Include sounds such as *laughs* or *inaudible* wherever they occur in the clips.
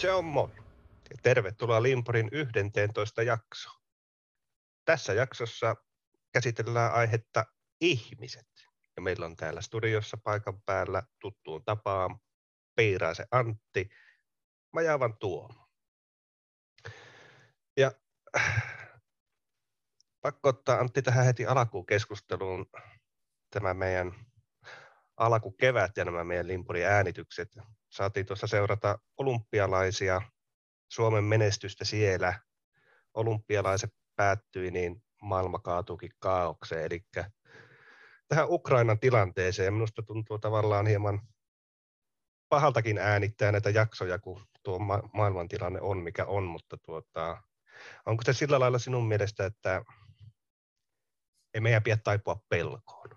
Se on moi. Ja tervetuloa Limporin 11 jaksoon. Tässä jaksossa käsitellään aihetta ihmiset. Ja meillä on täällä studiossa paikan päällä tuttuun tapaan Peiraisen Antti, Majavan Tuomo. Ja pakko ottaa Antti tähän heti alkuun keskusteluun tämä meidän alkukevät ja nämä meidän Limpurin äänitykset. Saatiin tuossa seurata olympialaisia, Suomen menestystä siellä. Olympialaiset päättyi, niin maailma kaatuukin kaaukseen. Eli tähän Ukrainan tilanteeseen. Minusta tuntuu tavallaan hieman pahaltakin äänittää näitä jaksoja, kun tuo ma- maailmantilanne on, mikä on, mutta tuota, onko se sillä lailla sinun mielestä, että ei meidän pidä taipua pelkoon,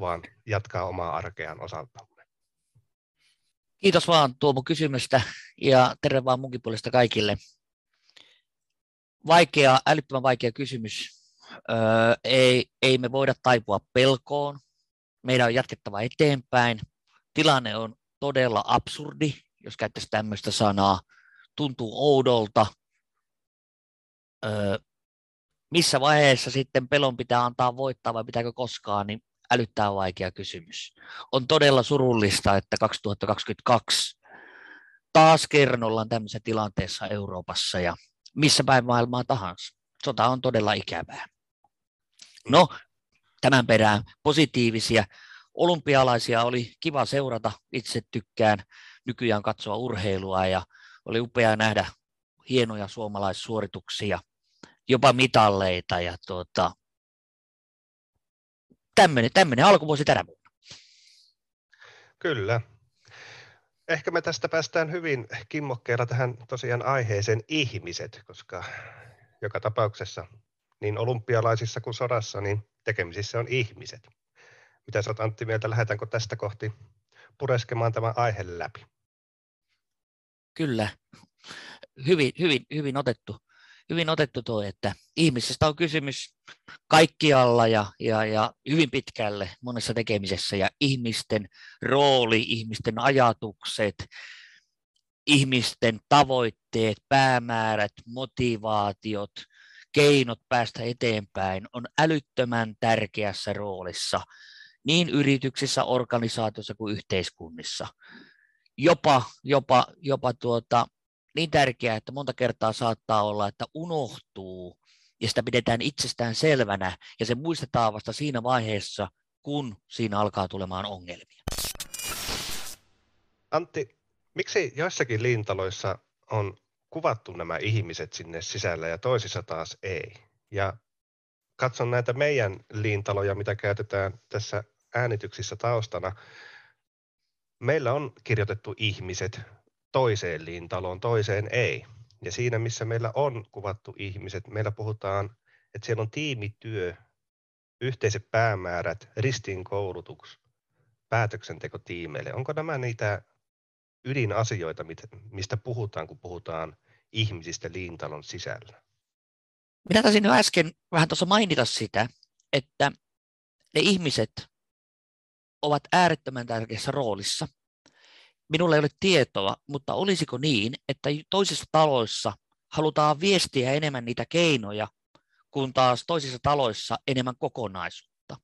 vaan jatkaa omaa arkeaan osaltamme? Kiitos vaan Tuomo kysymystä ja terve vaan munkin puolesta kaikille. Vaikea, älyttömän vaikea kysymys. Öö, ei, ei me voida taipua pelkoon. Meidän on jatkettava eteenpäin. Tilanne on todella absurdi, jos käyttäisi tämmöistä sanaa. Tuntuu oudolta. Öö, missä vaiheessa sitten pelon pitää antaa voittaa vai pitääkö koskaan, niin älyttää vaikea kysymys. On todella surullista, että 2022 taas kerran ollaan tämmöisessä tilanteessa Euroopassa ja missä päin maailmaa tahansa. Sota on todella ikävää. No, tämän perään positiivisia. Olympialaisia oli kiva seurata, itse tykkään nykyään katsoa urheilua ja oli upea nähdä hienoja suomalaissuorituksia, jopa mitalleita ja tuota, tämmöinen, tämmöinen alkuvuosi tänä vuonna. Kyllä. Ehkä me tästä päästään hyvin kimmokkeella tähän tosiaan aiheeseen ihmiset, koska joka tapauksessa niin olympialaisissa kuin sodassa, niin tekemisissä on ihmiset. Mitä sä Antti mieltä, lähdetäänkö tästä kohti pureskemaan tämä aihe läpi? Kyllä, hyvin, hyvin, hyvin otettu hyvin otettu tuo, että ihmisestä on kysymys kaikkialla ja, ja, ja hyvin pitkälle monessa tekemisessä ja ihmisten rooli, ihmisten ajatukset, ihmisten tavoitteet, päämäärät, motivaatiot, keinot päästä eteenpäin on älyttömän tärkeässä roolissa niin yrityksissä, organisaatioissa kuin yhteiskunnissa. Jopa, jopa, jopa tuota, niin tärkeää, että monta kertaa saattaa olla, että unohtuu ja sitä pidetään itsestään selvänä ja se muistetaan vasta siinä vaiheessa, kun siinä alkaa tulemaan ongelmia. Antti, miksi joissakin liintaloissa on kuvattu nämä ihmiset sinne sisällä ja toisissa taas ei? Ja katson näitä meidän liintaloja, mitä käytetään tässä äänityksissä taustana. Meillä on kirjoitettu ihmiset toiseen liintaloon, toiseen ei. Ja siinä, missä meillä on kuvattu ihmiset, meillä puhutaan, että siellä on tiimityö, yhteiset päämäärät, ristiinkoulutus, päätöksenteko tiimeille. Onko nämä niitä ydinasioita, mistä puhutaan, kun puhutaan ihmisistä liintalon sisällä? Minä taisin jo äsken vähän tuossa mainita sitä, että ne ihmiset ovat äärettömän tärkeässä roolissa – Minulla ei ole tietoa, mutta olisiko niin, että toisissa taloissa halutaan viestiä enemmän niitä keinoja, kun taas toisissa taloissa enemmän kokonaisuutta.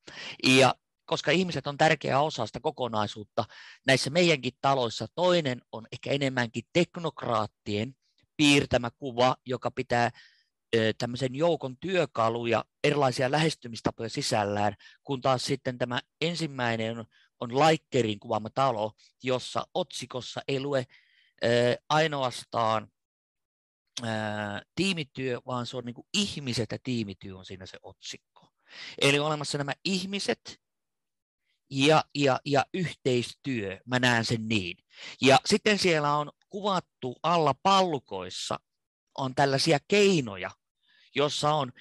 Ja koska ihmiset on tärkeä osa sitä kokonaisuutta, näissä meidänkin taloissa toinen on ehkä enemmänkin teknokraattien piirtämä kuva, joka pitää tämmöisen joukon työkaluja, erilaisia lähestymistapoja sisällään, kun taas sitten tämä ensimmäinen on Laikkerin kuvaama talo, jossa otsikossa ei lue ainoastaan tiimityö, vaan se on niin kuin ihmiset ja tiimityö on siinä se otsikko. Eli on olemassa nämä ihmiset ja, ja, ja yhteistyö, mä näen sen niin. Ja sitten siellä on kuvattu alla pallukoissa on tällaisia keinoja, jossa on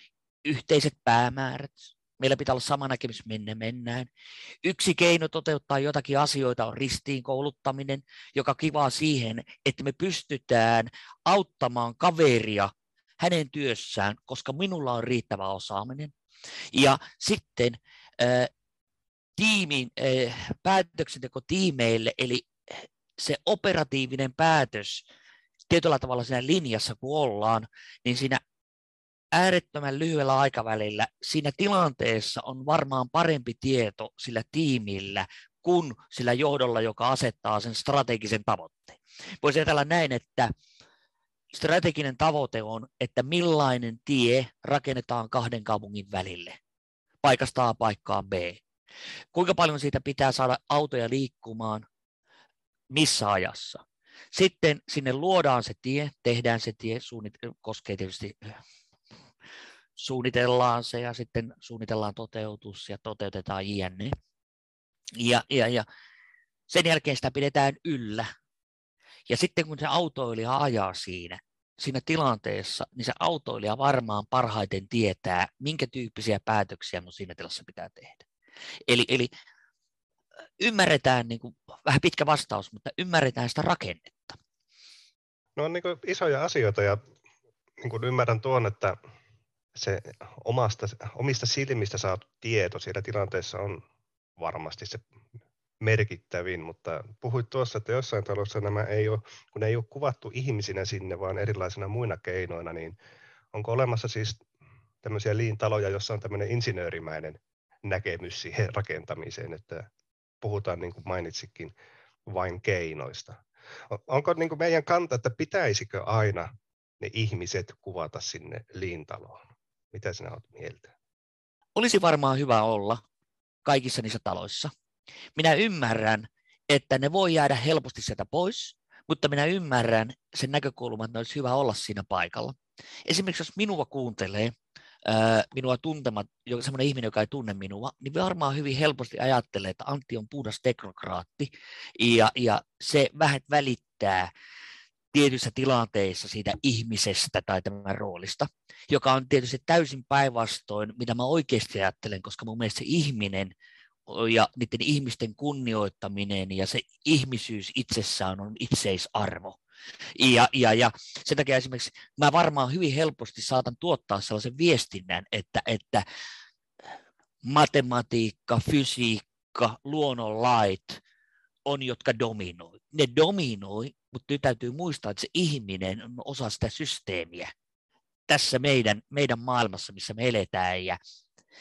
yhteiset päämäärät, Meillä pitää olla sama näkemys, minne mennään. Yksi keino toteuttaa jotakin asioita on ristiin kouluttaminen, joka kivaa siihen, että me pystytään auttamaan kaveria hänen työssään, koska minulla on riittävä osaaminen. Ja sitten tiimin, päätöksenteko tiimeille, eli se operatiivinen päätös tietyllä tavalla siinä linjassa kun ollaan, niin siinä äärettömän lyhyellä aikavälillä siinä tilanteessa on varmaan parempi tieto sillä tiimillä kuin sillä johdolla, joka asettaa sen strategisen tavoitteen. Voisi ajatella näin, että strateginen tavoite on, että millainen tie rakennetaan kahden kaupungin välille, paikasta A paikkaan B. Kuinka paljon siitä pitää saada autoja liikkumaan, missä ajassa. Sitten sinne luodaan se tie, tehdään se tie, suunnit- koskee tietysti suunnitellaan se ja sitten suunnitellaan toteutus ja toteutetaan jne. Ja, ja, ja sen jälkeen sitä pidetään yllä. Ja sitten kun se autoilija ajaa siinä, siinä tilanteessa, niin se autoilija varmaan parhaiten tietää, minkä tyyppisiä päätöksiä mun siinä tilassa pitää tehdä. Eli, eli ymmärretään, niin kuin, vähän pitkä vastaus, mutta ymmärretään sitä rakennetta. No on niin isoja asioita ja niin kuin ymmärrän tuon, että se omasta, omista silmistä saatu tieto siellä tilanteessa on varmasti se merkittävin, mutta puhuit tuossa, että jossain talossa nämä ei ole, kun ne ei ole kuvattu ihmisinä sinne, vaan erilaisina muina keinoina, niin onko olemassa siis tämmöisiä liintaloja, jossa on tämmöinen insinöörimäinen näkemys siihen rakentamiseen, että puhutaan niin kuin mainitsikin vain keinoista. Onko niin kuin meidän kanta, että pitäisikö aina ne ihmiset kuvata sinne liintaloon? Mitä sinä olet mieltä? Olisi varmaan hyvä olla kaikissa niissä taloissa. Minä ymmärrän, että ne voi jäädä helposti sieltä pois, mutta minä ymmärrän sen näkökulman, että olisi hyvä olla siinä paikalla. Esimerkiksi jos minua kuuntelee, minua tuntemat, sellainen ihminen, joka ei tunne minua, niin varmaan hyvin helposti ajattelee, että Antti on puhdas teknokraatti, ja, ja se vähän välittää tietyissä tilanteissa siitä ihmisestä tai tämän roolista, joka on tietysti täysin päinvastoin, mitä mä oikeasti ajattelen, koska mun mielestä se ihminen ja niiden ihmisten kunnioittaminen ja se ihmisyys itsessään on itseisarvo. Ja, ja, ja sen takia esimerkiksi mä varmaan hyvin helposti saatan tuottaa sellaisen viestinnän, että, että matematiikka, fysiikka, luonnonlait on, jotka dominoi. Ne dominoi, mutta nyt täytyy muistaa, että se ihminen on osa sitä systeemiä tässä meidän, meidän maailmassa, missä me eletään. Ja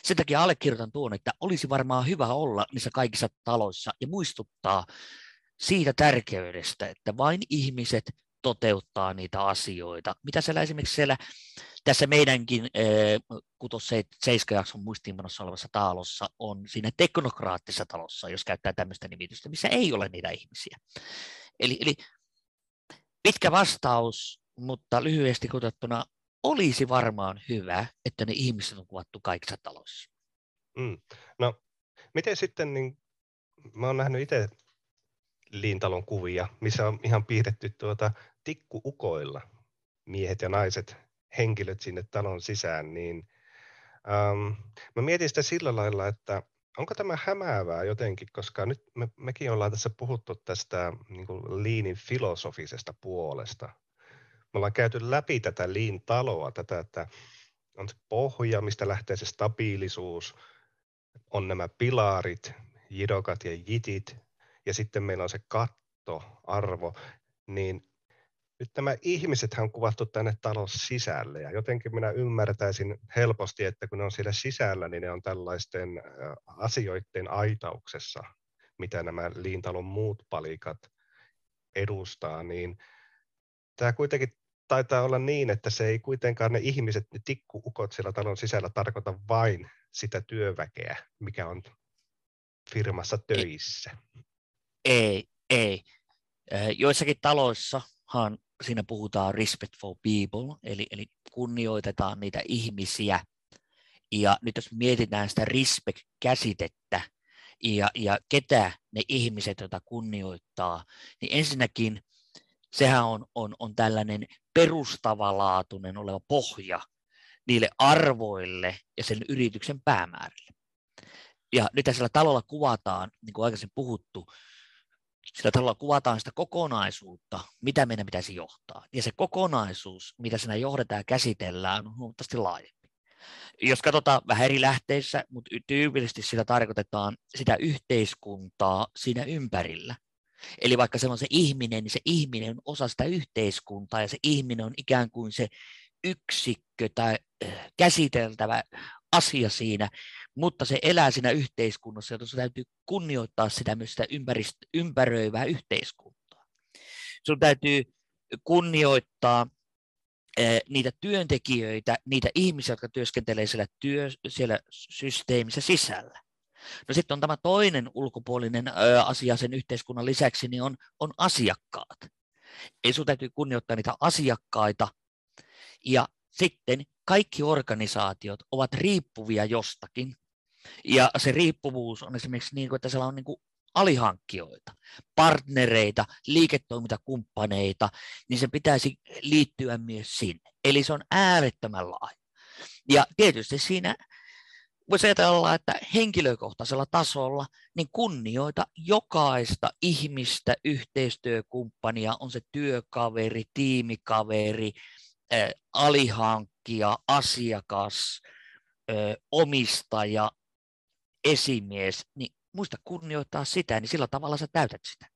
sen takia allekirjoitan tuon, että olisi varmaan hyvä olla niissä kaikissa taloissa ja muistuttaa siitä tärkeydestä, että vain ihmiset toteuttaa niitä asioita. Mitä siellä esimerkiksi siellä tässä meidänkin eh, kutos seiskajakson muistiinpanossa olevassa talossa on siinä teknokraattisessa talossa, jos käyttää tämmöistä nimitystä, missä ei ole niitä ihmisiä. Eli, eli pitkä vastaus, mutta lyhyesti kutettuna olisi varmaan hyvä, että ne ihmiset on kuvattu kaikissa taloissa. Mm. No, miten sitten, niin, mä oon nähnyt itse Liintalon kuvia, missä on ihan piirretty tuota tikkuukoilla miehet ja naiset, henkilöt sinne talon sisään, niin ähm, mä mietin sitä sillä lailla, että onko tämä hämäävää jotenkin, koska nyt me, mekin ollaan tässä puhuttu tästä niin kuin liinin filosofisesta puolesta. Me ollaan käyty läpi tätä liin-taloa, tätä, että on se pohja, mistä lähtee se stabiilisuus, on nämä pilarit, jidokat ja jitit, ja sitten meillä on se katto, arvo, niin nyt nämä ihmiset on kuvattu tänne talon sisälle ja jotenkin minä ymmärtäisin helposti, että kun ne on siellä sisällä, niin ne on tällaisten asioiden aitauksessa, mitä nämä liintalon muut palikat edustaa, niin tämä kuitenkin taitaa olla niin, että se ei kuitenkaan ne ihmiset, ne tikkuukot siellä talon sisällä tarkoita vain sitä työväkeä, mikä on firmassa töissä. Ei, ei. Joissakin taloissahan siinä puhutaan respect for people, eli, eli kunnioitetaan niitä ihmisiä. Ja nyt jos mietitään sitä respect-käsitettä ja, ja ketä ne ihmiset, joita kunnioittaa, niin ensinnäkin sehän on, on, on tällainen perustavalaatuinen oleva pohja niille arvoille ja sen yrityksen päämäärille. Ja nyt tässä talolla kuvataan, niin kuin aikaisemmin puhuttu, sillä talolla kuvataan sitä kokonaisuutta, mitä meidän pitäisi johtaa. Ja se kokonaisuus, mitä siinä johdetaan ja käsitellään, on huomattavasti laajempi. Jos katsotaan vähän eri lähteissä, mutta tyypillisesti sitä tarkoitetaan sitä yhteiskuntaa siinä ympärillä. Eli vaikka se on se ihminen, niin se ihminen on osa sitä yhteiskuntaa ja se ihminen on ikään kuin se yksikkö tai äh, käsiteltävä asia siinä, mutta se elää siinä yhteiskunnassa, joten täytyy kunnioittaa sitä myös sitä ympäröivää yhteiskuntaa. Sun täytyy kunnioittaa äh, niitä työntekijöitä, niitä ihmisiä, jotka työskentelee siellä, työ, siellä systeemissä sisällä. No sitten on tämä toinen ulkopuolinen asia sen yhteiskunnan lisäksi, niin on, on asiakkaat. Eli sinun täytyy kunnioittaa niitä asiakkaita. Ja sitten kaikki organisaatiot ovat riippuvia jostakin. Ja se riippuvuus on esimerkiksi niin että siellä on niin kuin alihankkijoita, partnereita, liiketoimintakumppaneita, niin se pitäisi liittyä myös sinne. Eli se on äärettömän laaja. Ja tietysti siinä voisi ajatella, että henkilökohtaisella tasolla niin kunnioita jokaista ihmistä, yhteistyökumppania, on se työkaveri, tiimikaveri, äh, alihankkija, asiakas, äh, omistaja, esimies, niin muista kunnioittaa sitä, niin sillä tavalla sä täytät sitä.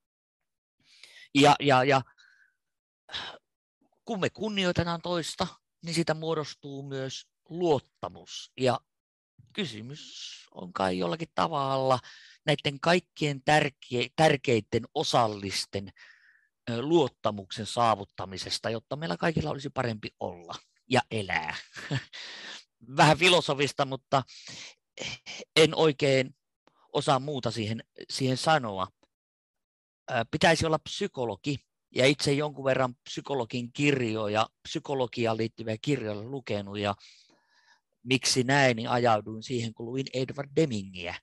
Ja, ja, ja kun me kunnioitetaan toista, niin siitä muodostuu myös luottamus. Ja kysymys on kai jollakin tavalla näiden kaikkien tärke- tärkeiden osallisten luottamuksen saavuttamisesta, jotta meillä kaikilla olisi parempi olla ja elää. *laughs* Vähän filosofista, mutta en oikein osaa muuta siihen, siihen sanoa. Pitäisi olla psykologi, ja itse jonkun verran psykologin kirjoja, psykologiaan liittyviä kirjoja lukenut, ja miksi näin, niin ajauduin siihen, kun luin Edward Demingiä.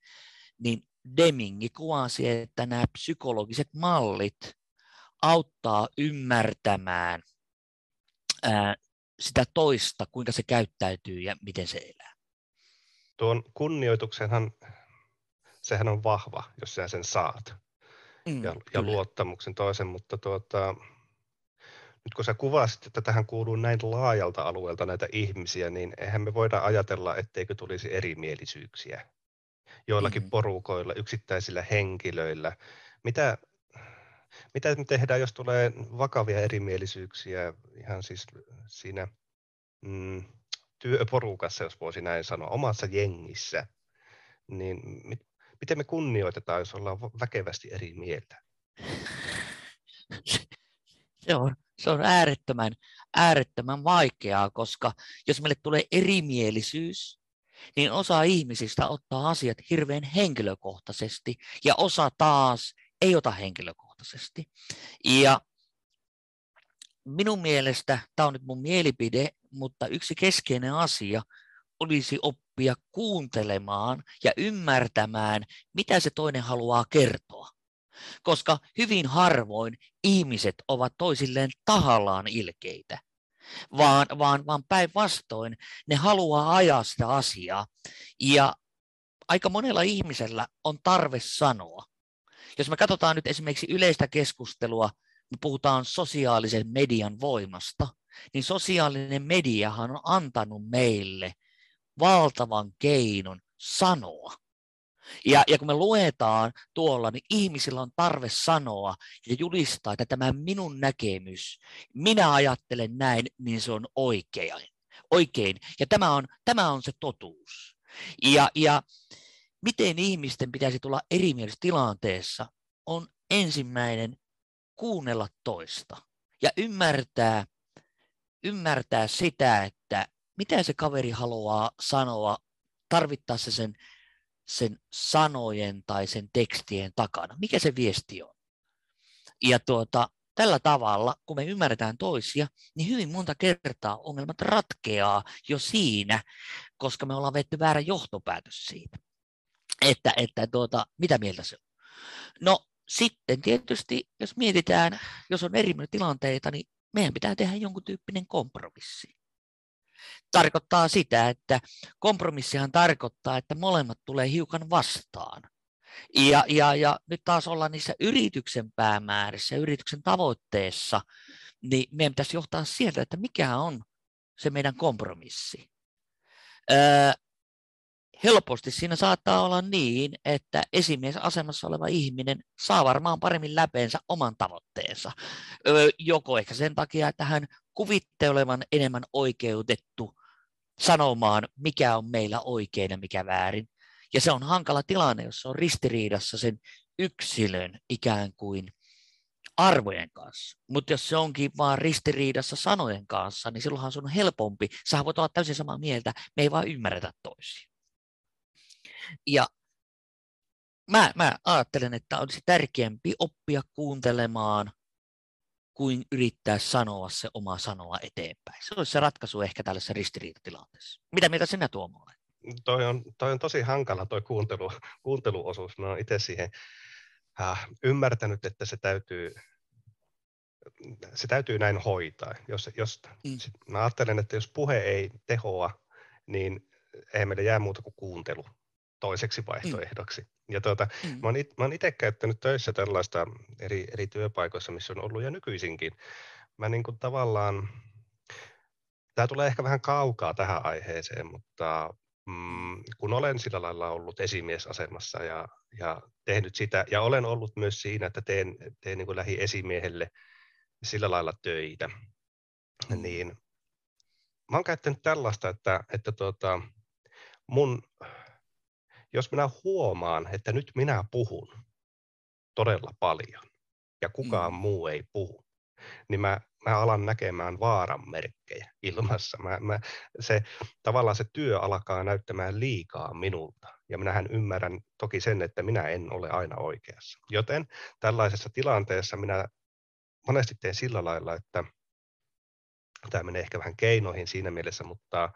Niin Demingi kuvasi, että nämä psykologiset mallit auttaa ymmärtämään ää, sitä toista, kuinka se käyttäytyy ja miten se elää. Tuon kunnioituksenhan, sehän on vahva, jos sä sen saat. Mm, ja, ja luottamuksen toisen, mutta tuota, nyt kun sä kuvasit, että tähän kuuluu näin laajalta alueelta näitä ihmisiä, niin eihän me voida ajatella, etteikö tulisi erimielisyyksiä joillakin mm-hmm. porukoilla, yksittäisillä henkilöillä. Mitä, mitä me tehdään, jos tulee vakavia erimielisyyksiä ihan siis siinä mm, työporukassa, jos voisi näin sanoa, omassa jengissä, niin mit, miten me kunnioitetaan, jos ollaan väkevästi eri mieltä? Se on, se on äärettömän, äärettömän vaikeaa, koska jos meille tulee erimielisyys, niin osa ihmisistä ottaa asiat hirveän henkilökohtaisesti ja osa taas ei ota henkilökohtaisesti. Ja minun mielestä, tämä on nyt mun mielipide, mutta yksi keskeinen asia olisi oppia kuuntelemaan ja ymmärtämään, mitä se toinen haluaa kertoa koska hyvin harvoin ihmiset ovat toisilleen tahallaan ilkeitä, vaan, vaan, vaan päinvastoin ne haluaa ajaa sitä asiaa. Ja aika monella ihmisellä on tarve sanoa. Jos me katsotaan nyt esimerkiksi yleistä keskustelua, me puhutaan sosiaalisen median voimasta, niin sosiaalinen mediahan on antanut meille valtavan keinon sanoa. Ja, ja kun me luetaan tuolla, niin ihmisillä on tarve sanoa ja julistaa, että tämä minun näkemys, minä ajattelen näin, niin se on oikein. oikein. Ja tämä on, tämä on se totuus. Ja, ja miten ihmisten pitäisi tulla erimielisessä on ensimmäinen kuunnella toista ja ymmärtää, ymmärtää sitä, että mitä se kaveri haluaa sanoa, tarvittaessa sen sen sanojen tai sen tekstien takana. Mikä se viesti on? Ja tuota, tällä tavalla, kun me ymmärretään toisia, niin hyvin monta kertaa ongelmat ratkeaa jo siinä, koska me ollaan vetty väärä johtopäätös siitä, että, että tuota, mitä mieltä se on. No sitten tietysti, jos mietitään, jos on eri tilanteita, niin meidän pitää tehdä jonkun tyyppinen kompromissi tarkoittaa sitä, että kompromissihan tarkoittaa, että molemmat tulee hiukan vastaan. Ja, ja, ja nyt taas ollaan niissä yrityksen päämäärissä, yrityksen tavoitteessa, niin meidän pitäisi johtaa sieltä, että mikä on se meidän kompromissi. Öö, helposti siinä saattaa olla niin, että esimiesasemassa oleva ihminen saa varmaan paremmin läpeensä oman tavoitteensa. joko ehkä sen takia, että hän kuvittelevan enemmän oikeutettu sanomaan, mikä on meillä oikein ja mikä väärin. Ja se on hankala tilanne, jos on ristiriidassa sen yksilön ikään kuin arvojen kanssa. Mutta jos se onkin vaan ristiriidassa sanojen kanssa, niin silloinhan se on helpompi. Sä voit olla täysin samaa mieltä, me ei vaan ymmärretä toisia. Ja mä, mä ajattelen, että olisi tärkeämpi oppia kuuntelemaan kuin yrittää sanoa se oma sanoa eteenpäin. Se olisi se ratkaisu ehkä tällaisessa ristiriitatilanteessa. Mitä mieltä sinä Tuomo olet? Toi on, toi on tosi hankala tuo kuuntelu, kuunteluosuus. Mä olen itse siihen äh, ymmärtänyt, että se täytyy, se täytyy näin hoitaa. Jos, jos, mm. sit, mä ajattelen, että jos puhe ei tehoa, niin ei meille jää muuta kuin kuuntelu toiseksi mm. vaihtoehdoksi. Mm. Ja tuota, mm. mä, oon itse käyttänyt töissä tällaista eri, eri työpaikoissa, missä on ollut ja nykyisinkin. Mä niin kuin tavallaan, tämä tulee ehkä vähän kaukaa tähän aiheeseen, mutta mm, kun olen sillä lailla ollut esimiesasemassa ja, ja tehnyt sitä, ja olen ollut myös siinä, että teen, teen niin kuin lähiesimiehelle sillä lailla töitä, mm. niin mä oon käyttänyt tällaista, että, että tuota, mun jos minä huomaan, että nyt minä puhun todella paljon ja kukaan mm. muu ei puhu, niin mä, mä alan näkemään vaaran merkkejä *laughs* ilmassa. Mä, mä, se, tavallaan se työ alkaa näyttämään liikaa minulta. Ja minähän ymmärrän toki sen, että minä en ole aina oikeassa. Joten tällaisessa tilanteessa minä monesti teen sillä lailla, että tämä menee ehkä vähän keinoihin siinä mielessä, mutta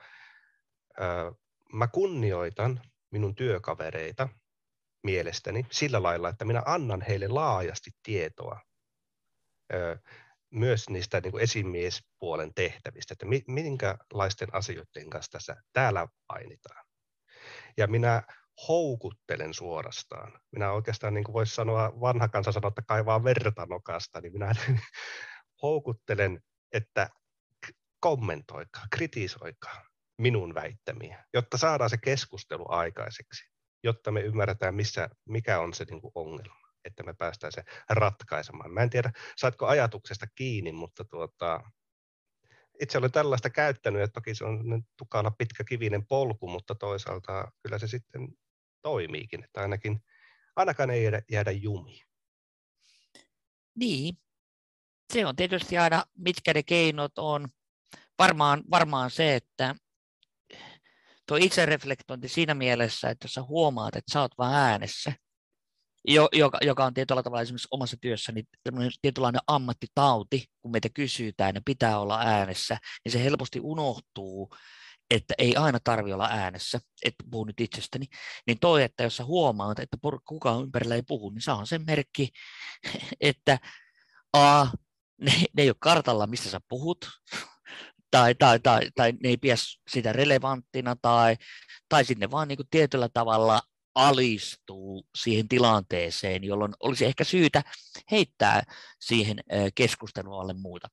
ö, mä kunnioitan minun työkavereita mielestäni sillä lailla, että minä annan heille laajasti tietoa myös niistä niin kuin esimiespuolen tehtävistä, että minkälaisten asioiden kanssa tässä täällä painitaan. Ja minä houkuttelen suorastaan. Minä oikeastaan, niin kuin voisi sanoa, vanha kansa sanoo, että kaivaa verta nokasta, niin minä *laughs* houkuttelen, että kommentoikaa, kritisoikaa minun väittämiä, jotta saadaan se keskustelu aikaiseksi, jotta me ymmärretään, missä, mikä on se niin kuin ongelma, että me päästään se ratkaisemaan. Mä en tiedä, saatko ajatuksesta kiinni, mutta tuota, itse olen tällaista käyttänyt, ja toki se on tukala pitkä kivinen polku, mutta toisaalta kyllä se sitten toimiikin, että ainakin ainakaan ei jäädä, jäädä jumiin. Niin, se on tietysti aina, mitkä ne keinot on. Varmaan, varmaan se, että tuo itsereflektointi siinä mielessä, että jos sä huomaat, että sä oot vaan äänessä, jo, joka, joka on tietyllä tavalla esimerkiksi omassa työssä niin tietynlainen ammattitauti, kun meitä kysytään ja pitää olla äänessä, niin se helposti unohtuu, että ei aina tarvi olla äänessä, että puhun nyt itsestäni, niin toi, että jos sä huomaat, että kukaan ympärillä ei puhu, niin se on sen merkki, *laughs* että A, ne, ne ei ole kartalla, mistä sä puhut, tai, tai, tai, tai ne ei pidä sitä relevanttina, tai, tai sitten vaan niin kuin tietyllä tavalla alistuu siihen tilanteeseen, jolloin olisi ehkä syytä heittää siihen keskustelun alle muuta.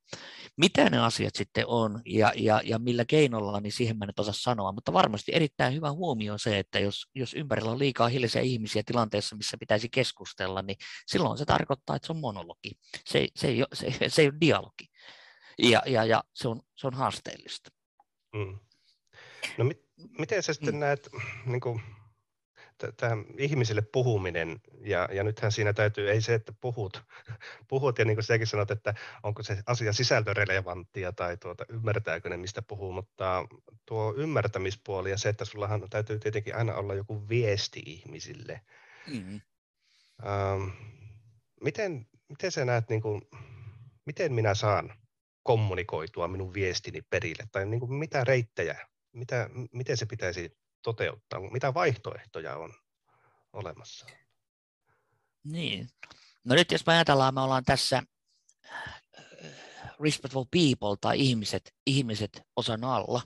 Mitä ne asiat sitten on ja, ja, ja millä keinolla, niin siihen mä en osaa sanoa, mutta varmasti erittäin hyvä huomio on se, että jos, jos ympärillä on liikaa hiljaisia ihmisiä tilanteessa, missä pitäisi keskustella, niin silloin se tarkoittaa, että se on monologi. Se, se, ei, ole, se, se ei ole dialogi ja, ja, ja se, on, se on haasteellista. Mm. No mit, miten sä sitten mm. näet niin kuin, tämä ihmisille puhuminen, ja, ja nythän siinä täytyy, ei se, että puhut, *laughs* puhut ja niin kuin säkin sanot, että onko se asia sisältörelevanttia tai tuota, ymmärtääkö ne, mistä puhuu, mutta tuo ymmärtämispuoli ja se, että sullahan täytyy tietenkin aina olla joku viesti ihmisille. Mm. Ähm, miten, miten sä näet, niin kuin, miten minä saan kommunikoitua minun viestini perille, tai niin kuin mitä reittejä, mitä, miten se pitäisi toteuttaa, mitä vaihtoehtoja on olemassa? Niin. No nyt jos me ajatellaan, me ollaan tässä äh, respectful people tai ihmiset, ihmiset osan alla,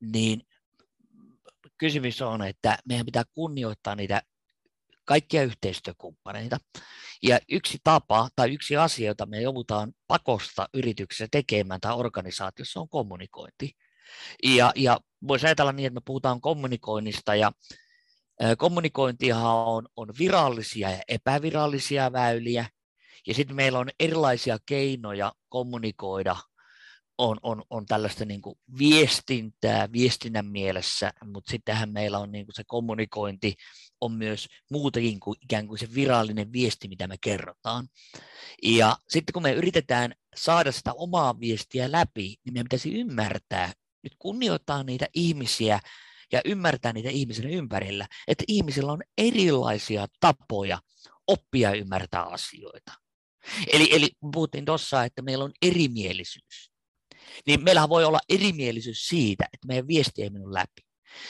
niin kysymys on, että meidän pitää kunnioittaa niitä kaikkia yhteistyökumppaneita. Ja yksi tapa tai yksi asia, jota me joudutaan pakosta yrityksessä tekemään tai organisaatiossa on kommunikointi. Ja, ja voisi ajatella niin, että me puhutaan kommunikoinnista ja kommunikointihan on, on virallisia ja epävirallisia väyliä, ja sitten meillä on erilaisia keinoja kommunikoida on, on, on tällaista niin kuin viestintää viestinnän mielessä, mutta sittenhän meillä on niin kuin se kommunikointi on myös muutakin kuin ikään kuin se virallinen viesti, mitä me kerrotaan. Ja sitten kun me yritetään saada sitä omaa viestiä läpi, niin meidän pitäisi ymmärtää, nyt kunnioittaa niitä ihmisiä ja ymmärtää niitä ihmisen ympärillä, että ihmisillä on erilaisia tapoja oppia ja ymmärtää asioita. Eli, eli puhuttiin tuossa, että meillä on erimielisyys niin meillähän voi olla erimielisyys siitä, että meidän viesti ei mene läpi.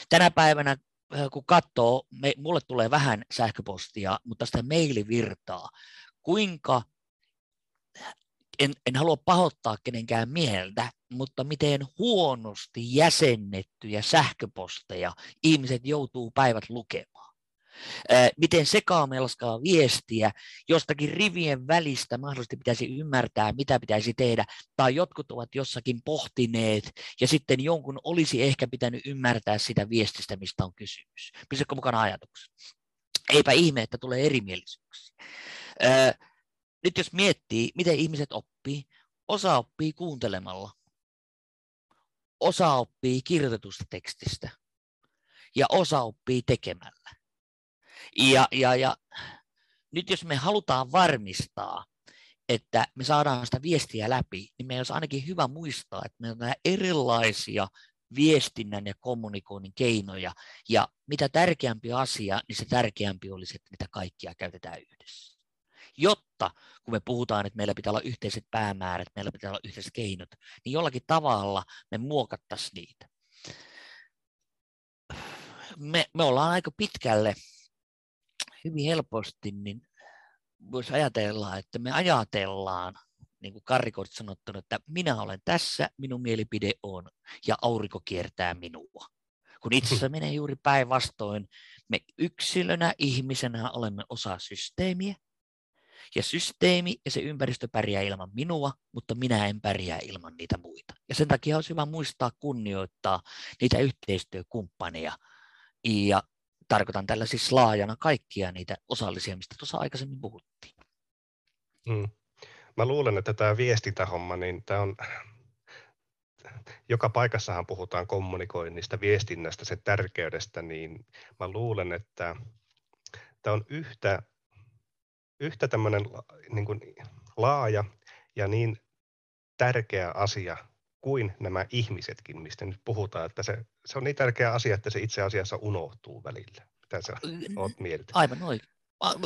Tänä päivänä, äh, kun katsoo, me, mulle tulee vähän sähköpostia, mutta sitä mailivirtaa, kuinka, en, en halua pahoittaa kenenkään mieltä, mutta miten huonosti jäsennettyjä sähköposteja ihmiset joutuu päivät lukemaan miten sekamelskaa viestiä jostakin rivien välistä mahdollisesti pitäisi ymmärtää, mitä pitäisi tehdä, tai jotkut ovat jossakin pohtineet, ja sitten jonkun olisi ehkä pitänyt ymmärtää sitä viestistä, mistä on kysymys. Pysytkö mukana ajatuksessa? Eipä ihme, että tulee erimielisyyksiä. Nyt jos miettii, miten ihmiset oppii, osa oppii kuuntelemalla, osa oppii kirjoitetusta tekstistä ja osa oppii tekemällä. Ja, ja, ja nyt jos me halutaan varmistaa, että me saadaan sitä viestiä läpi, niin meidän olisi ainakin hyvä muistaa, että meillä on erilaisia viestinnän ja kommunikoinnin keinoja, ja mitä tärkeämpi asia, niin se tärkeämpi olisi, että niitä kaikkia käytetään yhdessä. Jotta, kun me puhutaan, että meillä pitää olla yhteiset päämäärät, meillä pitää olla yhteiset keinot, niin jollakin tavalla me muokattaisiin niitä. Me, me ollaan aika pitkälle hyvin helposti, niin voisi ajatella, että me ajatellaan, niin kuin karrikoit sanottu, että minä olen tässä, minun mielipide on, ja aurinko kiertää minua. Kun itse asiassa menee juuri päinvastoin, me yksilönä, ihmisenä olemme osa systeemiä, ja systeemi ja se ympäristö pärjää ilman minua, mutta minä en pärjää ilman niitä muita. Ja sen takia olisi hyvä muistaa kunnioittaa niitä yhteistyökumppaneja ja tarkoitan tällä siis laajana kaikkia niitä osallisia, mistä tuossa aikaisemmin puhuttiin. Mm. Mä luulen, että tämä viestintähomma, niin tämä on, joka paikassahan puhutaan kommunikoinnista, viestinnästä, sen tärkeydestä, niin mä luulen, että tämä on yhtä, yhtä tämmöinen niin laaja ja niin tärkeä asia kuin nämä ihmisetkin, mistä nyt puhutaan, että se, se on niin tärkeä asia, että se itse asiassa unohtuu välillä. Mitä sä oot mieltä? Aivan oikein.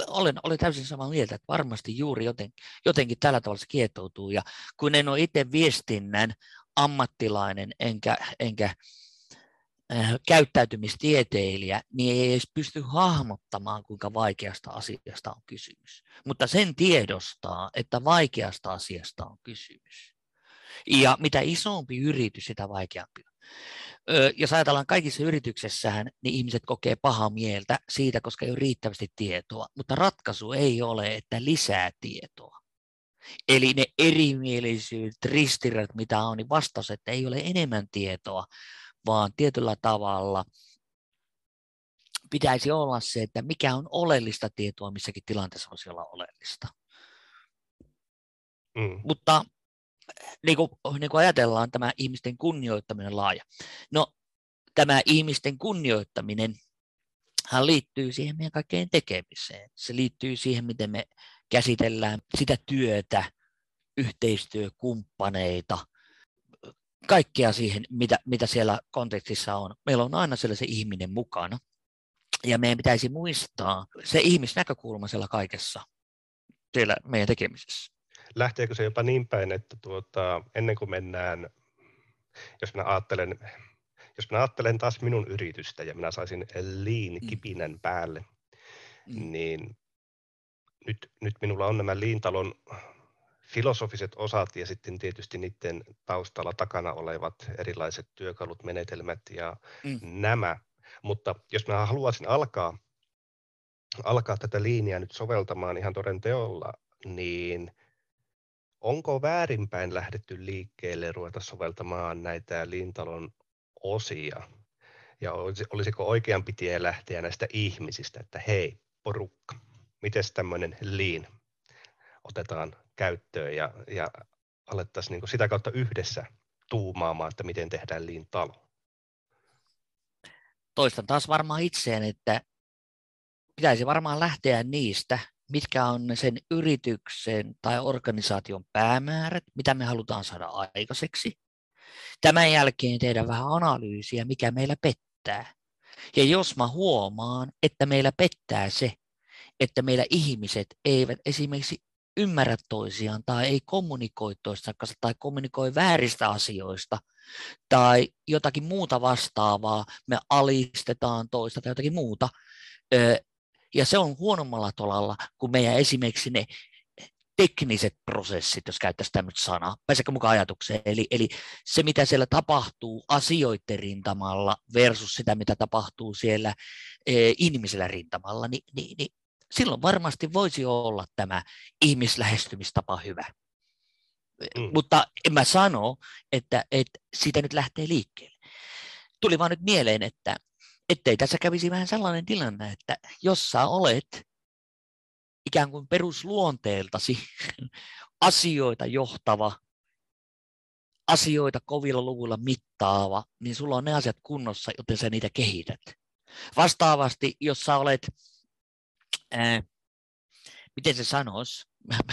Olen, olen täysin samaa mieltä, että varmasti juuri joten, jotenkin tällä tavalla se kietoutuu. Ja kun en ole itse viestinnän ammattilainen enkä, enkä äh, käyttäytymistieteilijä, niin ei edes pysty hahmottamaan, kuinka vaikeasta asiasta on kysymys. Mutta sen tiedostaa, että vaikeasta asiasta on kysymys. Ja mitä isompi yritys, sitä vaikeampi jos ajatellaan kaikissa yrityksessähän, niin ihmiset kokee pahaa mieltä siitä, koska ei ole riittävästi tietoa, mutta ratkaisu ei ole, että lisää tietoa. Eli ne erimielisyydet, ristiriidat, mitä on, niin vastaus, että ei ole enemmän tietoa, vaan tietyllä tavalla pitäisi olla se, että mikä on oleellista tietoa missäkin tilanteessa voisi olla oleellista. Mm. Mutta niin kuin, niin kuin ajatellaan tämä ihmisten kunnioittaminen laaja. No, tämä ihmisten kunnioittaminen hän liittyy siihen meidän kaikkeen tekemiseen. Se liittyy siihen, miten me käsitellään sitä työtä, yhteistyökumppaneita, kaikkea siihen, mitä, mitä siellä kontekstissa on. Meillä on aina sellaisen ihminen mukana. Ja meidän pitäisi muistaa se ihmisnäkökulma siellä kaikessa siellä meidän tekemisessä lähteekö se jopa niin päin, että tuota, ennen kuin mennään, jos minä ajattelen, jos minä ajattelen taas minun yritystä ja minä saisin liin mm. kipinän päälle, mm. niin nyt, nyt minulla on nämä liintalon filosofiset osat ja sitten tietysti niiden taustalla takana olevat erilaiset työkalut, menetelmät ja mm. nämä. Mutta jos minä haluaisin alkaa, alkaa tätä liiniä nyt soveltamaan ihan toden teolla, niin onko väärinpäin lähdetty liikkeelle ruveta soveltamaan näitä Lintalon osia Ja olisiko oikeampi tie lähteä näistä ihmisistä, että hei porukka, miten tämmöinen liin otetaan käyttöön ja, ja alettaisiin niin sitä kautta yhdessä tuumaamaan, että miten tehdään liin talo. Toistan taas varmaan itseen, että pitäisi varmaan lähteä niistä, mitkä on sen yrityksen tai organisaation päämäärät, mitä me halutaan saada aikaiseksi. Tämän jälkeen tehdä vähän analyysiä, mikä meillä pettää. Ja jos mä huomaan, että meillä pettää se, että meillä ihmiset eivät esimerkiksi ymmärrä toisiaan tai ei kommunikoi toistensa kanssa tai kommunikoi vääristä asioista tai jotakin muuta vastaavaa, me alistetaan toista tai jotakin muuta, ja se on huonommalla tolalla kuin meidän esimerkiksi ne tekniset prosessit, jos käyttäisiin tämmöistä sanaa. Pääsekö mukaan ajatukseen? Eli, eli se, mitä siellä tapahtuu asioiden rintamalla versus sitä, mitä tapahtuu siellä e, ihmisellä rintamalla, niin, niin, niin silloin varmasti voisi olla tämä ihmislähestymistapa hyvä. Mm. Mutta en mä sano, että, että siitä nyt lähtee liikkeelle. Tuli vaan nyt mieleen, että ettei tässä kävisi vähän sellainen tilanne, että jos sä olet ikään kuin perusluonteeltasi *laughs* asioita johtava, asioita kovilla luvuilla mittaava, niin sulla on ne asiat kunnossa, joten sä niitä kehität. Vastaavasti, jos sä olet, ää, miten se sanoisi,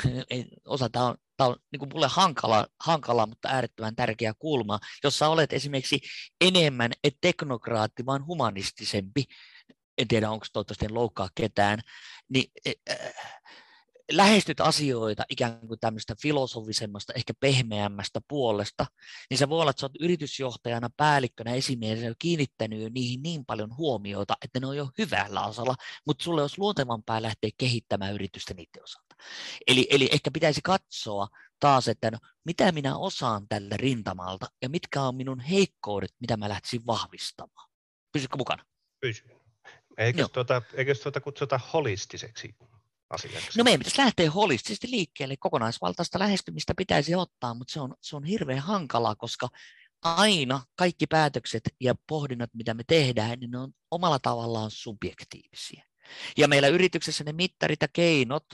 *laughs* osa tämä on, tämä on niin kuin mulle hankala, hankala, mutta äärettömän tärkeä kulma. Jos sä olet esimerkiksi enemmän et teknokraatti, vaan humanistisempi, en tiedä onko toivottavasti en loukkaa ketään, niin äh, lähestyt asioita ikään kuin tämmöistä filosofisemmasta, ehkä pehmeämmästä puolesta, niin se voi olla, että sä oot yritysjohtajana, päällikkönä, esimiehenä kiinnittänyt niihin niin paljon huomiota, että ne on jo hyvällä osalla, mutta sulle olisi luontevampaa lähteä kehittämään yritystä niiden osalta. Eli, eli ehkä pitäisi katsoa taas, että no, mitä minä osaan tällä rintamalta ja mitkä on minun heikkoudet, mitä mä lähtisin vahvistamaan. Pysytkö mukana? Pysyn. Eikö tuota, eikö tuota kutsuta holistiseksi asiaksi? No meidän pitäisi lähteä holistisesti liikkeelle. Kokonaisvaltaista lähestymistä pitäisi ottaa, mutta se on, se on hirveän hankalaa, koska aina kaikki päätökset ja pohdinnat, mitä me tehdään, niin ne on omalla tavallaan subjektiivisia. Ja meillä yrityksessä ne mittarit ja keinot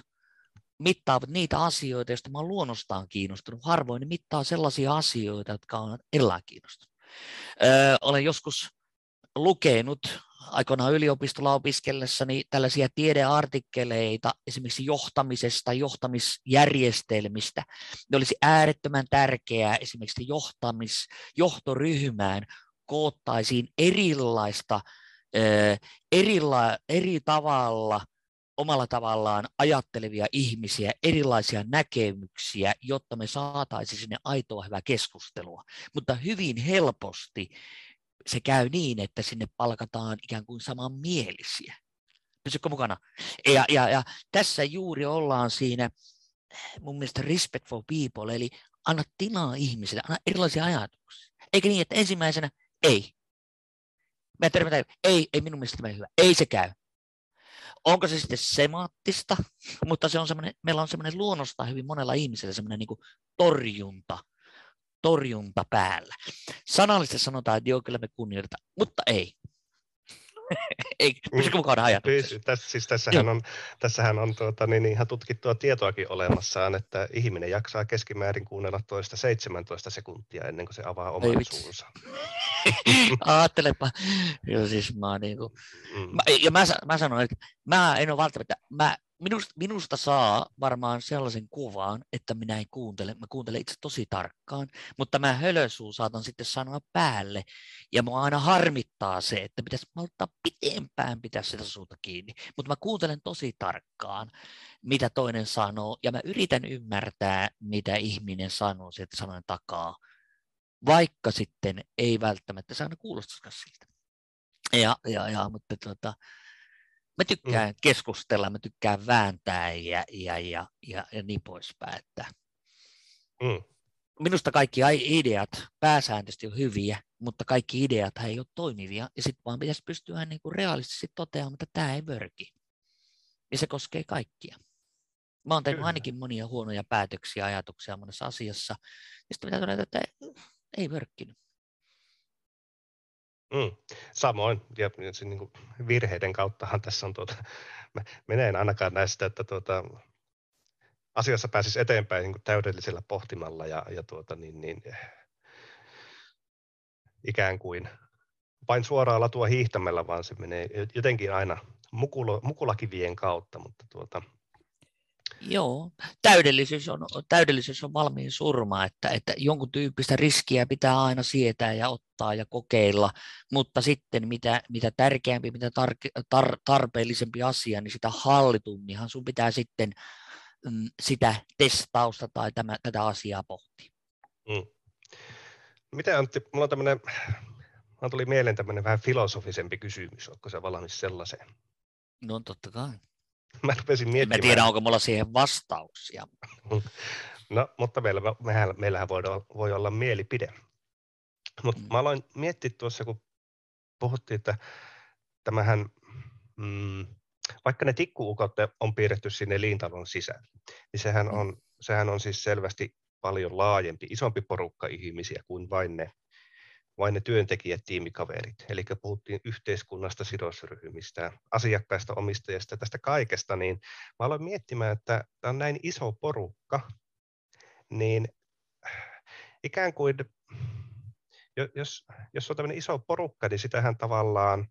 mittaavat niitä asioita, joista mä olen luonnostaan kiinnostunut. Harvoin ne mittaa sellaisia asioita, jotka on elää kiinnostunut. Öö, olen joskus lukenut aikoinaan yliopistolla opiskellessani tällaisia tiedeartikkeleita esimerkiksi johtamisesta, johtamisjärjestelmistä. Ne olisi äärettömän tärkeää esimerkiksi johtamis, johtoryhmään koottaisiin erilaista, erila, eri tavalla omalla tavallaan ajattelevia ihmisiä, erilaisia näkemyksiä, jotta me saataisiin sinne aitoa hyvää keskustelua. Mutta hyvin helposti se käy niin, että sinne palkataan ikään kuin samanmielisiä. Pysytkö mukana? Ja, ja, ja tässä juuri ollaan siinä mun mielestä respect for people, eli anna tilaa ihmisille, anna erilaisia ajatuksia. Eikä niin, että ensimmäisenä ei. Mä tervetä, ei, ei minun mielestä tämä hyvä. Ei se käy. Onko se sitten semaattista, mutta se on meillä on semmoinen luonnosta hyvin monella ihmisellä semmoinen niin torjunta torjunta päällä. Sanallisesti sanotaan, että joo, kyllä me kunnioitetaan, mutta ei. *laughs* ei, pysykö mukaan ajatuksessa? Tässä, siis tässähän on, tässähän on tuota, niin ihan tutkittua tietoakin olemassaan, että ihminen jaksaa keskimäärin kuunnella toista 17 sekuntia ennen kuin se avaa oman suunsa. *laughs* *laughs* Aattelepa. Joo, siis mä, niin kuin, mm. mä, ja mä, mä sanoin, että mä en ole välttämättä, mä minusta, minusta saa varmaan sellaisen kuvan, että minä en kuuntele. Mä kuuntelen itse tosi tarkkaan, mutta mä hölösuu saatan sitten sanoa päälle. Ja mua aina harmittaa se, että pitäisi malttaa pitempään pitää sitä suuta kiinni. Mutta mä kuuntelen tosi tarkkaan, mitä toinen sanoo, ja mä yritän ymmärtää, mitä ihminen sanoo sieltä sanoen takaa, vaikka sitten ei välttämättä se aina kuulostaisikaan siltä. Ja, ja, ja, mutta tuota, Mä tykkään mm. keskustella, mä tykkään vääntää ja, ja, ja, ja, ja niin poispäin. Että mm. Minusta kaikki ideat pääsääntöisesti on hyviä, mutta kaikki ideat ei ole toimivia. Ja sitten vaan pitäisi pystyä niin kuin realistisesti toteamaan, että tämä ei vörki. Ja se koskee kaikkia. Mä oon tehnyt Kyllä. ainakin monia huonoja päätöksiä, ajatuksia monessa asiassa. Ja sitten pitää todeta, että ei, vörkkinyt. Mm, samoin, ja niin kuin virheiden kauttahan tässä on, tuota, menee ainakaan näistä, että tuota, asiassa pääsisi eteenpäin niin kuin täydellisellä pohtimalla ja, ja tuota, niin, niin, ikään kuin vain suoraa latua hiihtämällä, vaan se menee jotenkin aina mukulo, mukulakivien kautta, mutta tuota, Joo, täydellisyys on, täydellisyys on valmiin surma, että, että jonkun tyyppistä riskiä pitää aina sietää ja ottaa ja kokeilla, mutta sitten mitä, mitä tärkeämpi, mitä tar, tar, tarpeellisempi asia, niin sitä hallitumminhan sun pitää sitten mm, sitä testausta tai tämä, tätä asiaa pohtia. Mm. Miten Antti, mulla on tämmöinen, mulla tuli mieleen tämmöinen vähän filosofisempi kysymys, onko se valmis sellaiseen? No totta kai. Mä rupesin miettimään. Mä tiedän, onko mulla siihen vastauksia. no, mutta meillä, mehän, meillähän voi olla, voi olla mielipide. Mutta mm. mä aloin miettiä tuossa, kun puhuttiin, että tämähän, mm, vaikka ne tikkuukot on piirretty sinne liintalon sisään, niin sehän mm. on, sehän on siis selvästi paljon laajempi, isompi porukka ihmisiä kuin vain ne vain ne työntekijät, tiimikaverit. Eli puhuttiin yhteiskunnasta, sidosryhmistä, asiakkaista, omistajista, tästä kaikesta, niin mä aloin miettimään, että tämä on näin iso porukka, niin ikään kuin, jos, jos on tämmöinen iso porukka, niin sitähän tavallaan,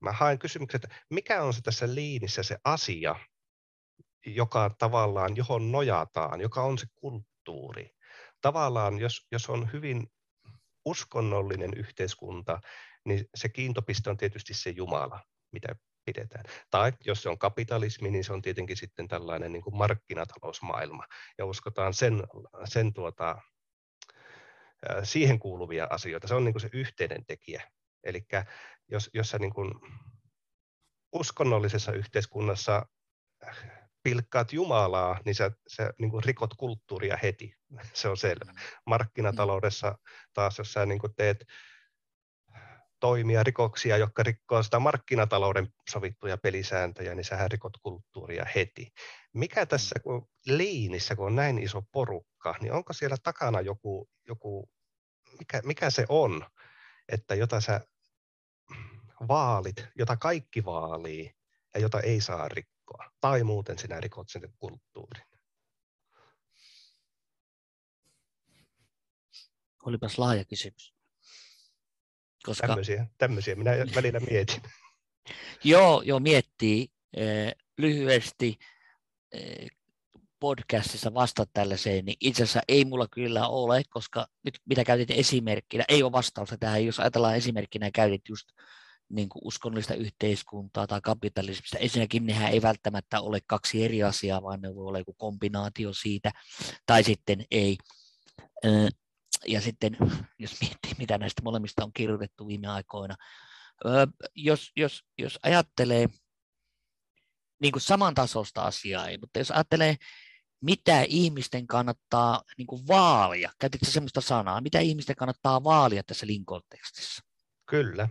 mä haen kysymyksen, että mikä on se tässä liinissä se asia, joka tavallaan, johon nojataan, joka on se kulttuuri. Tavallaan, jos, jos on hyvin uskonnollinen yhteiskunta, niin se kiintopiste on tietysti se Jumala, mitä pidetään. Tai jos se on kapitalismi, niin se on tietenkin sitten tällainen niin kuin markkinatalousmaailma, ja uskotaan sen, sen tuota, siihen kuuluvia asioita. Se on niin kuin se yhteinen tekijä. Eli jos, jos sä niin kuin uskonnollisessa yhteiskunnassa pilkkaat Jumalaa, niin sä, sä niin kuin rikot kulttuuria heti. *laughs* Se on selvä. Mm. Markkinataloudessa taas, jos sä niin kuin teet toimia, rikoksia, jotka rikkoo sitä markkinatalouden sovittuja pelisääntöjä, niin sähän rikot kulttuuria heti. Mikä mm. tässä kun liinissä, kun on näin iso porukka, niin onko siellä takana joku, joku mikä, mikä se on, että jota sä vaalit, jota kaikki vaalii ja jota ei saa rikkoa? Rikkoa, tai muuten sinä rikot sen kulttuurin. Olipas laaja kysymys. Koska... Tämmöisiä, tämmöisiä minä välillä mietin. *laughs* joo, joo, miettii eh, lyhyesti eh, podcastissa vastata tällaiseen, niin itse asiassa ei mulla kyllä ole, koska nyt mitä käytit esimerkkinä, ei ole vastausta tähän, jos ajatellaan esimerkkinä käytit just niin kuin uskonnollista yhteiskuntaa tai kapitalismista. Ensinnäkin nehän ei välttämättä ole kaksi eri asiaa, vaan ne voi olla joku kombinaatio siitä, tai sitten ei. Ja sitten, jos miettii, mitä näistä molemmista on kirjoitettu viime aikoina, jos, jos, jos ajattelee niin kuin samantasoista asiaa, ei, mutta jos ajattelee, mitä ihmisten kannattaa niin kuin vaalia, käytitkö sellaista sanaa, mitä ihmisten kannattaa vaalia tässä Lincoln-tekstissä? Kyllä,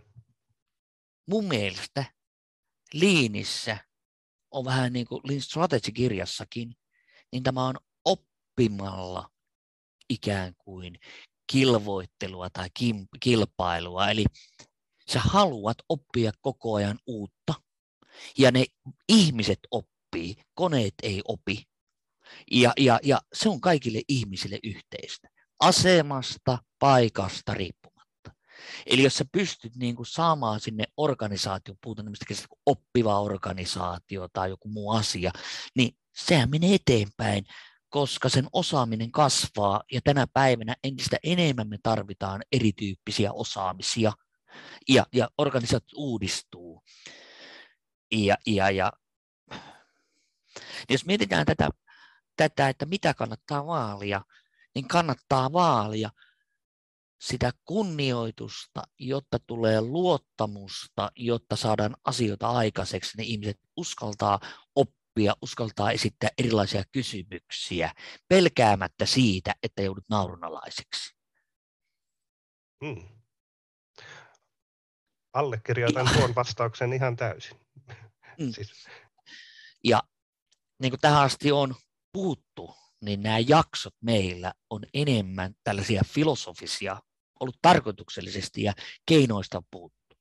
mun mielestä liinissä on vähän niin kuin Lean Strategy-kirjassakin, niin tämä on oppimalla ikään kuin kilvoittelua tai kilpailua. Eli sä haluat oppia koko ajan uutta, ja ne ihmiset oppii, koneet ei opi. Ja, ja, ja se on kaikille ihmisille yhteistä. Asemasta, paikasta riippuen. Eli jos sä pystyt niin kuin saamaan sinne organisaatioon, puhutaan tämmöistä kuin oppiva organisaatio tai joku muu asia, niin sehän menee eteenpäin, koska sen osaaminen kasvaa ja tänä päivänä entistä enemmän me tarvitaan erityyppisiä osaamisia ja, ja organisaatiot uudistuu. Ja, ja, ja. Jos mietitään tätä, tätä, että mitä kannattaa vaalia, niin kannattaa vaalia sitä kunnioitusta, jotta tulee luottamusta, jotta saadaan asioita aikaiseksi, niin ihmiset uskaltaa oppia, uskaltaa esittää erilaisia kysymyksiä, pelkäämättä siitä, että joudut naurunalaiseksi. Hmm. Allekirjoitan tuon vastauksen ihan täysin. Hmm. *laughs* siis. Ja niin kuin tähän asti on puhuttu, niin nämä jaksot meillä on enemmän tällaisia filosofisia ollut tarkoituksellisesti ja keinoista on puhuttu.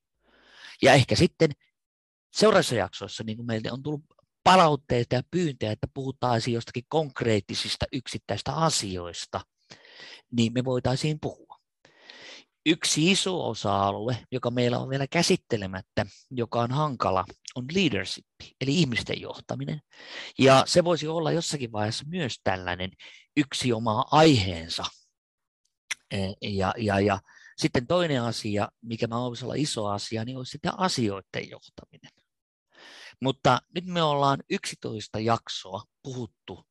Ja ehkä sitten seuraavassa jaksoissa, niin kuin meille on tullut palautteita ja pyyntöjä, että puhutaan jostakin konkreettisista yksittäistä asioista, niin me voitaisiin puhua. Yksi iso osa-alue, joka meillä on vielä käsittelemättä, joka on hankala, on leadership, eli ihmisten johtaminen. Ja se voisi olla jossakin vaiheessa myös tällainen yksi oma aiheensa. E, ja, ja, ja sitten toinen asia, mikä mä voisi olla iso asia, niin olisi sitten asioiden johtaminen. Mutta nyt me ollaan 11 jaksoa puhuttu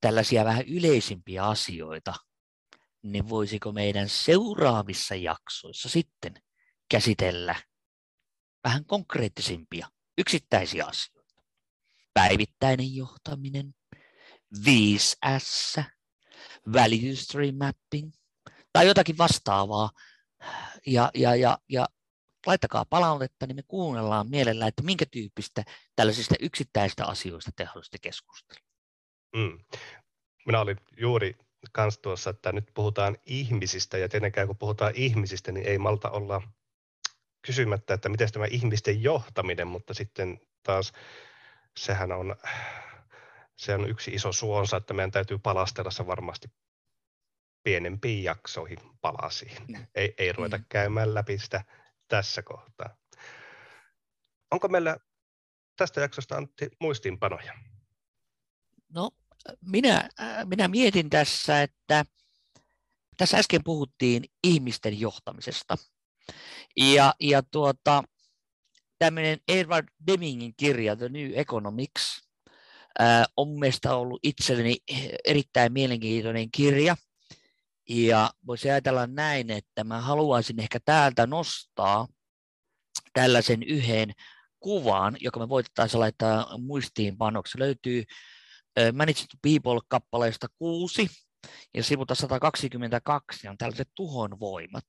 tällaisia vähän yleisimpiä asioita, niin voisiko meidän seuraavissa jaksoissa sitten käsitellä vähän konkreettisimpia yksittäisiä asioita. Päivittäinen johtaminen, 5S, value stream mapping tai jotakin vastaavaa. Ja, ja, ja, ja laittakaa palautetta, niin me kuunnellaan mielellään, että minkä tyyppistä tällaisista yksittäisistä asioista te haluaisitte keskustella. Mm. Minä olin juuri kans tuossa, että nyt puhutaan ihmisistä, ja tietenkään kun puhutaan ihmisistä, niin ei malta olla kysymättä, että miten tämä ihmisten johtaminen, mutta sitten taas sehän on, se on yksi iso suonsa, että meidän täytyy palastella se varmasti pienempiin jaksoihin palasiin. Ei, ei ruveta mm. käymään läpi sitä tässä kohtaa. Onko meillä tästä jaksosta Antti muistiinpanoja? No, minä, minä mietin tässä, että tässä äsken puhuttiin ihmisten johtamisesta. Ja, ja tuota, tämmöinen Edward Demingin kirja The New Economics on mielestäni ollut itselleni erittäin mielenkiintoinen kirja. Ja voisi ajatella näin, että mä haluaisin ehkä täältä nostaa tällaisen yhden kuvan, joka me voitettaisiin laittaa muistiinpanoksi. Löytyy Manage to People-kappaleesta 6 ja sivulta 122 on tällaiset tuhon voimat.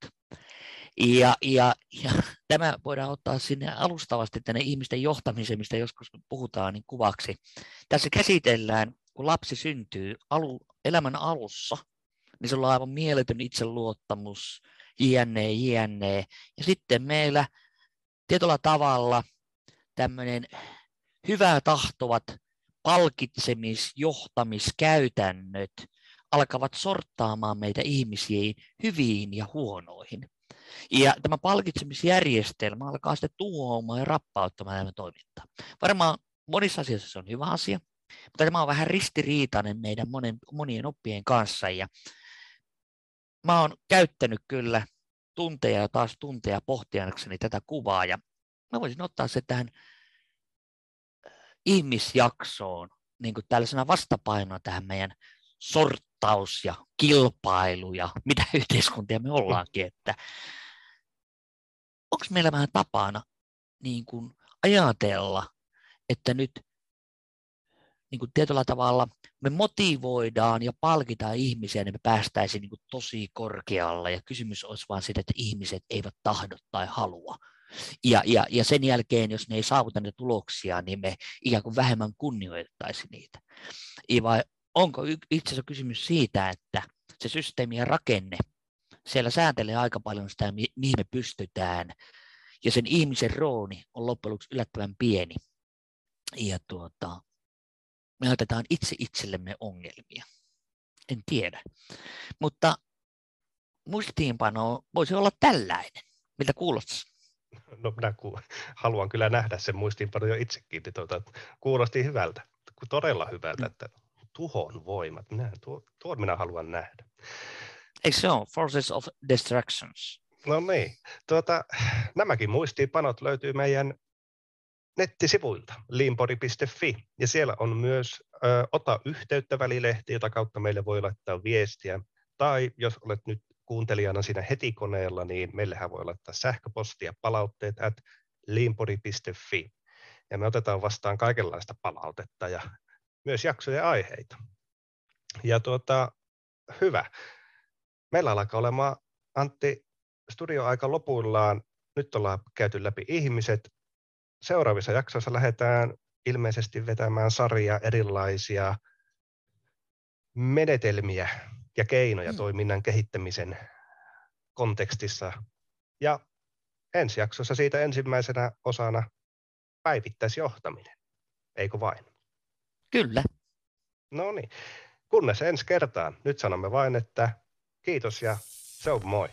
Ja, ja, ja *laughs* tämä voidaan ottaa sinne alustavasti tänne ihmisten johtamiseen, mistä joskus puhutaan, niin kuvaksi. Tässä käsitellään, kun lapsi syntyy alu, elämän alussa, niin se on aivan mieletön itseluottamus, jne, jne. Ja sitten meillä tietyllä tavalla tämmöinen hyvää tahtovat palkitsemis-, johtamiskäytännöt alkavat sorttaamaan meitä ihmisiä hyviin ja huonoihin. Ja tämä palkitsemisjärjestelmä alkaa sitten tuhoamaan ja rappauttamaan tämä toimintaa. Varmaan monissa asioissa se on hyvä asia, mutta tämä on vähän ristiriitainen meidän monen, monien oppien kanssa. Ja mä oon käyttänyt kyllä tunteja ja taas tunteja pohtiakseni tätä kuvaa ja mä voisin ottaa se tähän äh, ihmisjaksoon niin kuin tällaisena vastapainoa tähän meidän sorttaus ja kilpailu ja *laughs* mitä yhteiskuntia me ollaankin, että onko meillä vähän tapana niin kuin ajatella, että nyt niin kuin tietyllä tavalla me motivoidaan ja palkitaan ihmisiä, niin me päästäisiin niin kuin tosi korkealle. Ja kysymys olisi vain siitä, että ihmiset eivät tahdo tai halua. Ja, ja, ja sen jälkeen, jos ne ei saavuta niitä tuloksia, niin me ikään kuin vähemmän kunnioittaisi niitä. Ja vai onko itse asiassa kysymys siitä, että se systeemi ja rakenne, siellä sääntelee aika paljon sitä, mihin me pystytään, ja sen ihmisen rooli on loppujen lopuksi yllättävän pieni. Ja tuota, me otetaan itse itsellemme ongelmia. En tiedä. Mutta muistiinpano voisi olla tällainen. Miltä kuulostaa? No minä ku, haluan kyllä nähdä sen muistiinpano jo itsekin. Niin tuota, kuulosti hyvältä, todella hyvältä, mm. että tuhon voimat, minä, tuo, tuon minä haluan nähdä. Eikö se ole? Forces of Distractions. No niin. Tuota, nämäkin muistiinpanot löytyy meidän nettisivuilta limpori.fi ja siellä on myös ö, Ota yhteyttä välilehti, jota kautta meille voi laittaa viestiä. Tai jos olet nyt kuuntelijana siinä heti koneella, niin meillähän voi laittaa sähköpostia palautteet at limpori.fi. Ja me otetaan vastaan kaikenlaista palautetta ja myös jaksojen aiheita. Ja tuota, hyvä. Meillä alkaa olemaan, Antti, studioaika lopuillaan. Nyt ollaan käyty läpi ihmiset, seuraavissa jaksoissa lähdetään ilmeisesti vetämään sarjaa erilaisia menetelmiä ja keinoja mm. toiminnan kehittämisen kontekstissa. Ja ensi jaksossa siitä ensimmäisenä osana päivittäisjohtaminen, eikö vain? Kyllä. No niin, kunnes ensi kertaan. Nyt sanomme vain, että kiitos ja se on moi.